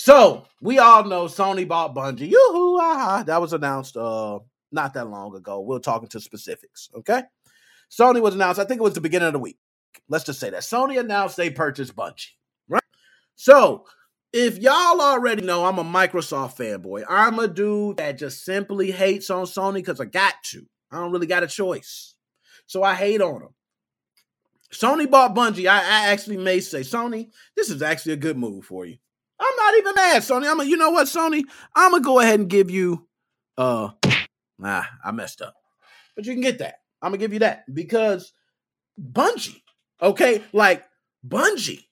So we all know Sony bought Bungie. Yoo-hoo, ah, that was announced uh not that long ago. We're talking to specifics, okay? Sony was announced, I think it was the beginning of the week. Let's just say that. Sony announced they purchased Bungie, right? So if y'all already know I'm a Microsoft fanboy, I'm a dude that just simply hates on Sony because I got to. I don't really got a choice. So I hate on them. Sony bought Bungie. I, I actually may say, Sony, this is actually a good move for you. I'm not even mad, Sony. I'm a, you know what, Sony? I'm gonna go ahead and give you uh nah, I messed up. But you can get that. I'm gonna give you that because Bungie, okay, like Bungie,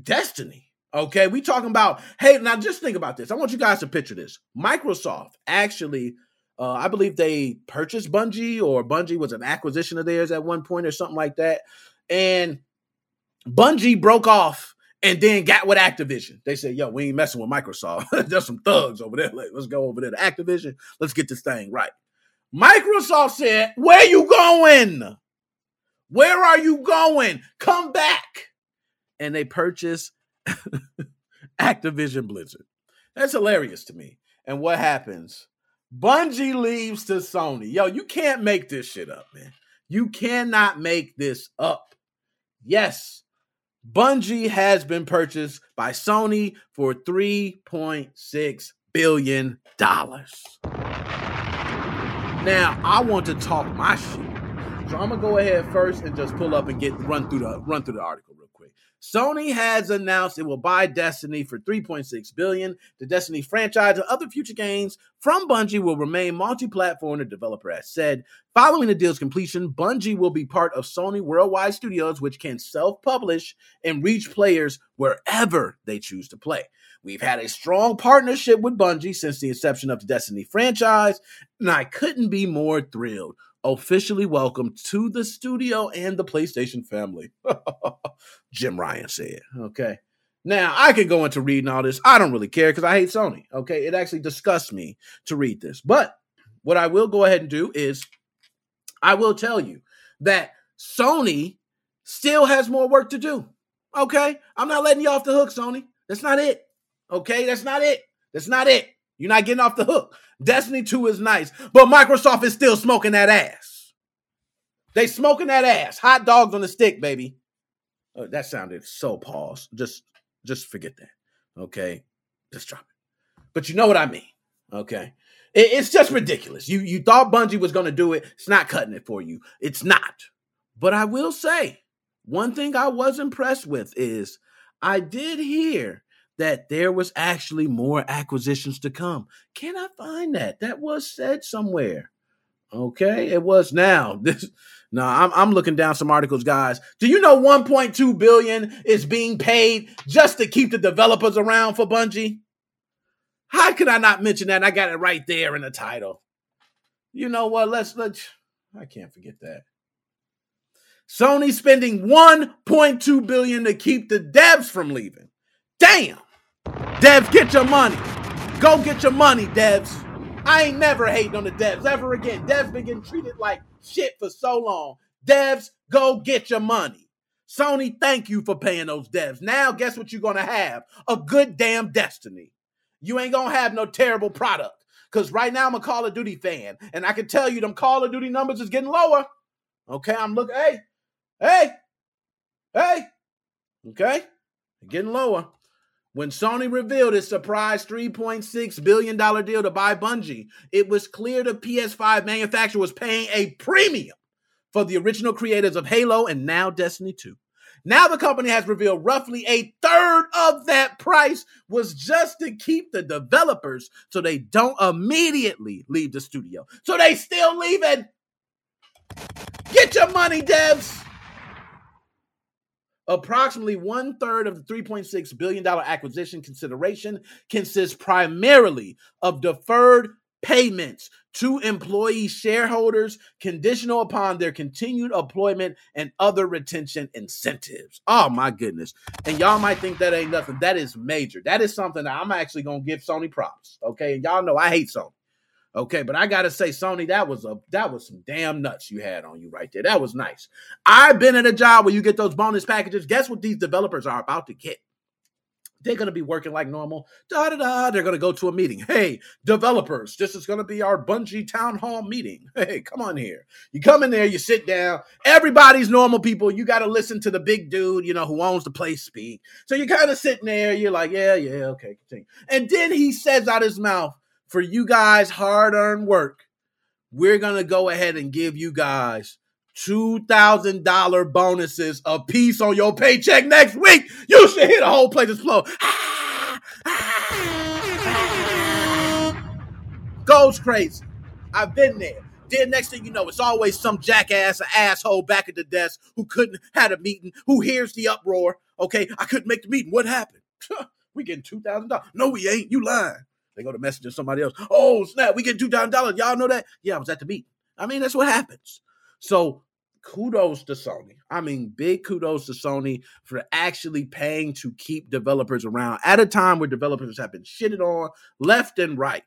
Destiny, okay. We talking about hey, now just think about this. I want you guys to picture this. Microsoft actually, uh, I believe they purchased Bungie, or Bungie was an acquisition of theirs at one point, or something like that, and Bungie broke off and then got with Activision. They said, yo, we ain't messing with Microsoft. There's some thugs over there. let's go over there to Activision. Let's get this thing right. Microsoft said, where you going? Where are you going? Come back. And they purchased Activision Blizzard. That's hilarious to me. And what happens? Bungie leaves to Sony. Yo, you can't make this shit up, man. You cannot make this up. Yes, Bungie has been purchased by Sony for $3.6 billion. Now, I want to talk my shit. So I'm gonna go ahead first and just pull up and get run through the run through the article Sony has announced it will buy Destiny for 3.6 billion. The Destiny franchise and other future games from Bungie will remain multi-platform, the developer has said. Following the deal's completion, Bungie will be part of Sony Worldwide Studios, which can self-publish and reach players wherever they choose to play. We've had a strong partnership with Bungie since the inception of the Destiny franchise, and I couldn't be more thrilled officially welcome to the studio and the PlayStation family. Jim Ryan said. Okay. Now, I could go into reading all this. I don't really care because I hate Sony. Okay. It actually disgusts me to read this. But what I will go ahead and do is I will tell you that Sony still has more work to do. Okay. I'm not letting you off the hook, Sony. That's not it. Okay. That's not it. That's not it. You're not getting off the hook. Destiny 2 is nice, but Microsoft is still smoking that ass. They smoking that ass. Hot dogs on the stick, baby. Oh, that sounded so pause. Just just forget that. Okay. Just drop it. But you know what I mean. Okay. It, it's just ridiculous. You you thought Bungie was gonna do it. It's not cutting it for you. It's not. But I will say, one thing I was impressed with is I did hear that there was actually more acquisitions to come. Can I find that? That was said somewhere. Okay, it was now. This no, I'm I'm looking down some articles, guys. Do you know 1.2 billion is being paid just to keep the developers around for Bungie? How could I not mention that? I got it right there in the title. You know what? Let's let's I can't forget that. Sony spending 1.2 billion to keep the devs from leaving. Damn. Devs, get your money. Go get your money, devs. I ain't never hating on the devs ever again. Devs been getting treated like shit for so long. Devs, go get your money. Sony, thank you for paying those devs. Now, guess what you're gonna have? A good damn destiny. You ain't gonna have no terrible product. Cause right now I'm a Call of Duty fan, and I can tell you them Call of Duty numbers is getting lower. Okay, I'm looking. Hey, hey, hey. Okay, getting lower. When Sony revealed its surprise $3.6 billion deal to buy Bungie, it was clear the PS5 manufacturer was paying a premium for the original creators of Halo and now Destiny 2. Now the company has revealed roughly a third of that price was just to keep the developers so they don't immediately leave the studio. So they still leaving. Get your money, devs. Approximately one third of the $3.6 billion acquisition consideration consists primarily of deferred payments to employee shareholders conditional upon their continued employment and other retention incentives. Oh my goodness. And y'all might think that ain't nothing. That is major. That is something that I'm actually going to give Sony props. Okay. And y'all know I hate Sony. Okay, but I gotta say, Sony, that was a that was some damn nuts you had on you right there. That was nice. I've been at a job where you get those bonus packages. Guess what these developers are about to get? they're to be working like normal. Da da da. They're to go to a meeting. Hey, developers, this is to be our Bungie town hall meeting. Hey, come on here. You come in there, you sit down. Everybody's normal people. You got to listen to the big dude, you know, who owns the place speak. So you're kind of sitting there. You're like, yeah, yeah, okay, continue. And then he says out his mouth, for you guys' hard earned work, we're going to go ahead and give you guys $2,000 bonuses a piece on your paycheck next week. You should hear the whole place explode. Goes crazy. I've been there. Then next thing you know, it's always some jackass or asshole back at the desk who couldn't had a meeting, who hears the uproar. Okay, I couldn't make the meeting. What happened? we getting two thousand dollars. No, we ain't. You lying. They go to message somebody else. Oh snap, we get two thousand dollars. Y'all know that? Yeah, I was at the meeting. I mean, that's what happens. So kudos to Sony. I mean, big kudos to Sony for actually paying to keep developers around at a time where developers have been shitted on left and right.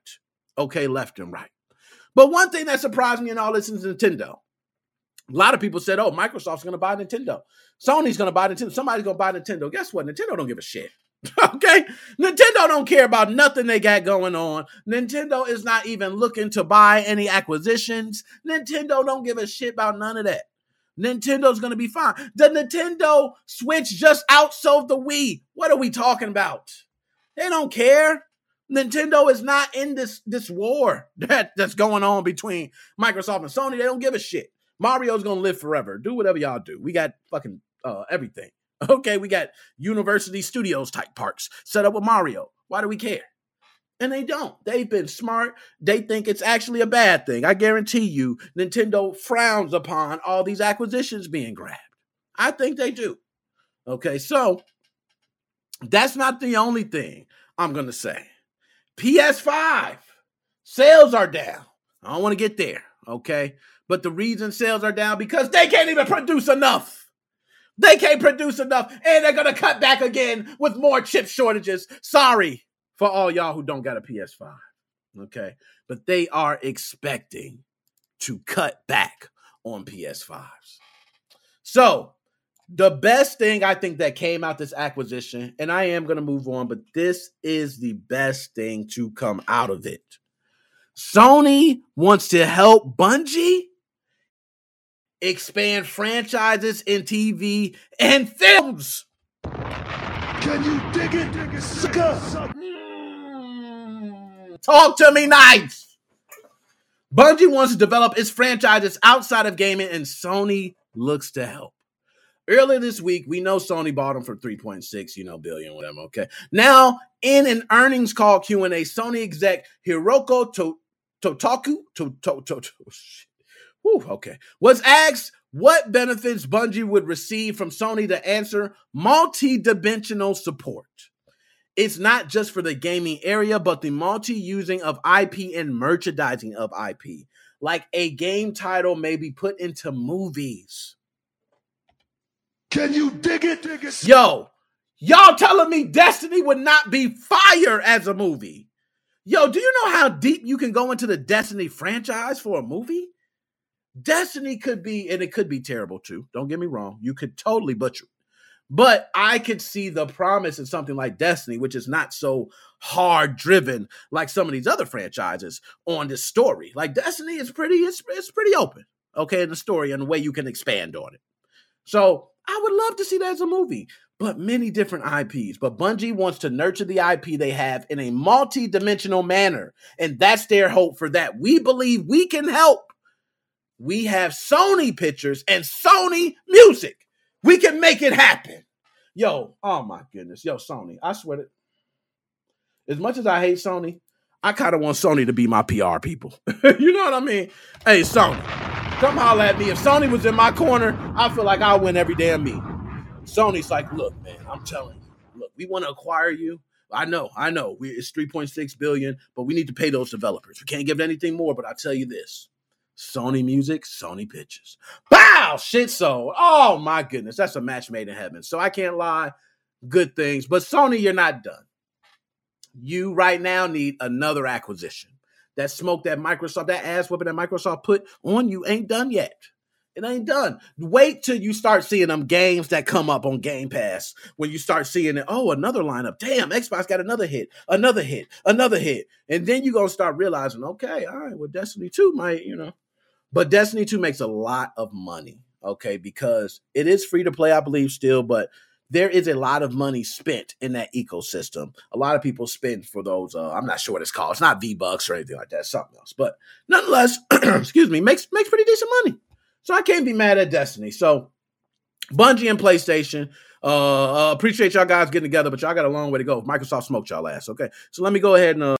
Okay, left and right. But one thing that surprised me in all this is Nintendo. A lot of people said, oh, Microsoft's going to buy Nintendo. Sony's going to buy Nintendo. Somebody's going to buy Nintendo. Guess what? Nintendo don't give a shit. okay? Nintendo don't care about nothing they got going on. Nintendo is not even looking to buy any acquisitions. Nintendo don't give a shit about none of that. Nintendo's to be fine. The Nintendo Switch just outsold the Wii. What are we talking about? They don't care. Nintendo is not in this this war that, that's going on between Microsoft and Sony. They don't give a shit. Mario's gonna live forever. Do whatever y'all do. We got fucking uh, everything. Okay, we got Universal Studios type parks set up with Mario. Why do we care? And they don't. They've been smart. They think it's actually a bad thing. I guarantee you, Nintendo frowns upon all these acquisitions being grabbed. I think they do. Okay, so that's not the only thing I'm going to say. PS5 sales are down. I don't want to get there. Okay, but the reason sales are down because they can't even produce enough. They can't produce enough, and they're to cut back again with more chip shortages. Sorry, for all y'all who don't got a PS5. Okay. But they are expecting to cut back on PS5s. So, the best thing I think that came out this acquisition, and I am going to move on, but this is the best thing to come out of it. Sony wants to help Bungie expand franchises in TV and films. Can you dig it, dig it sucker? Talk to me nice. Bungie wants to develop its franchises outside of gaming, and Sony looks to help. Earlier this week, we know Sony bought them for 3.6, you know, billion, whatever. Okay. Now, in an earnings call Q&A, Sony exec Hiroko to, Totaku, to, to, to, oh, to, whew, okay, was asked what benefits Bungie would receive from Sony to answer multi-dimensional support. It's not just for the gaming area, but the multi using of IP and merchandising of IP. Like a game title may be put into movies. Can you dig it? Dig it? Yo, y'all telling me Destiny would not be fire as a movie? Yo, do you know how deep you can go into the Destiny franchise for a movie? Destiny could be, and it could be terrible too. Don't get me wrong. You could totally butcher but I could see the promise in something like Destiny, which is not so hard driven like some of these other franchises on this story. Like Destiny is pretty, it's, it's pretty open, okay, in the story and the way you can expand on it. So I would love to see that as a movie, but many different IPs. But Bungie wants to nurture the IP they have in a multi-dimensional manner, and that's their hope for that. We believe we can help. We have Sony pictures and Sony music. We can make it happen. Yo, oh my goodness. Yo, Sony, I swear to as much as I hate Sony, I kind of want Sony to be my PR people. you know what I mean? Hey, Sony, come holler at me. If Sony was in my corner, I feel like I'll win every damn meeting. Sony's like, look, man, I'm telling you, look, we want to acquire you. I know, I know, we, it's 3.6 billion, but we need to pay those developers. We can't give anything more, but I tell you this: Sony Music, Sony Pictures. Bow! Shit sold. Oh my goodness. That's a match made in heaven. So I can't lie. Good things. But Sony, you're not done. You right now need another acquisition. That smoke that Microsoft, that ass whipping that Microsoft put on you ain't done yet. It ain't done. Wait till you start seeing them games that come up on Game Pass. When you start seeing it, oh, another lineup. Damn, Xbox got another hit, another hit, another hit. And then you're gonna start realizing, okay, all right, well, Destiny 2 might, you know. But Destiny 2 makes a lot of money, okay, because it is free to play, I believe, still, but there is a lot of money spent in that ecosystem. A lot of people spend for those. Uh, I'm not sure what it's called. It's not V Bucks or anything like that. Something else. But nonetheless, excuse me, makes makes pretty decent money. So I can't be mad at Destiny. So Bungie and PlayStation. Uh, uh, appreciate y'all guys getting together, but y'all got a long way to go. Microsoft smoked y'all ass. Okay, so let me go ahead and. Uh,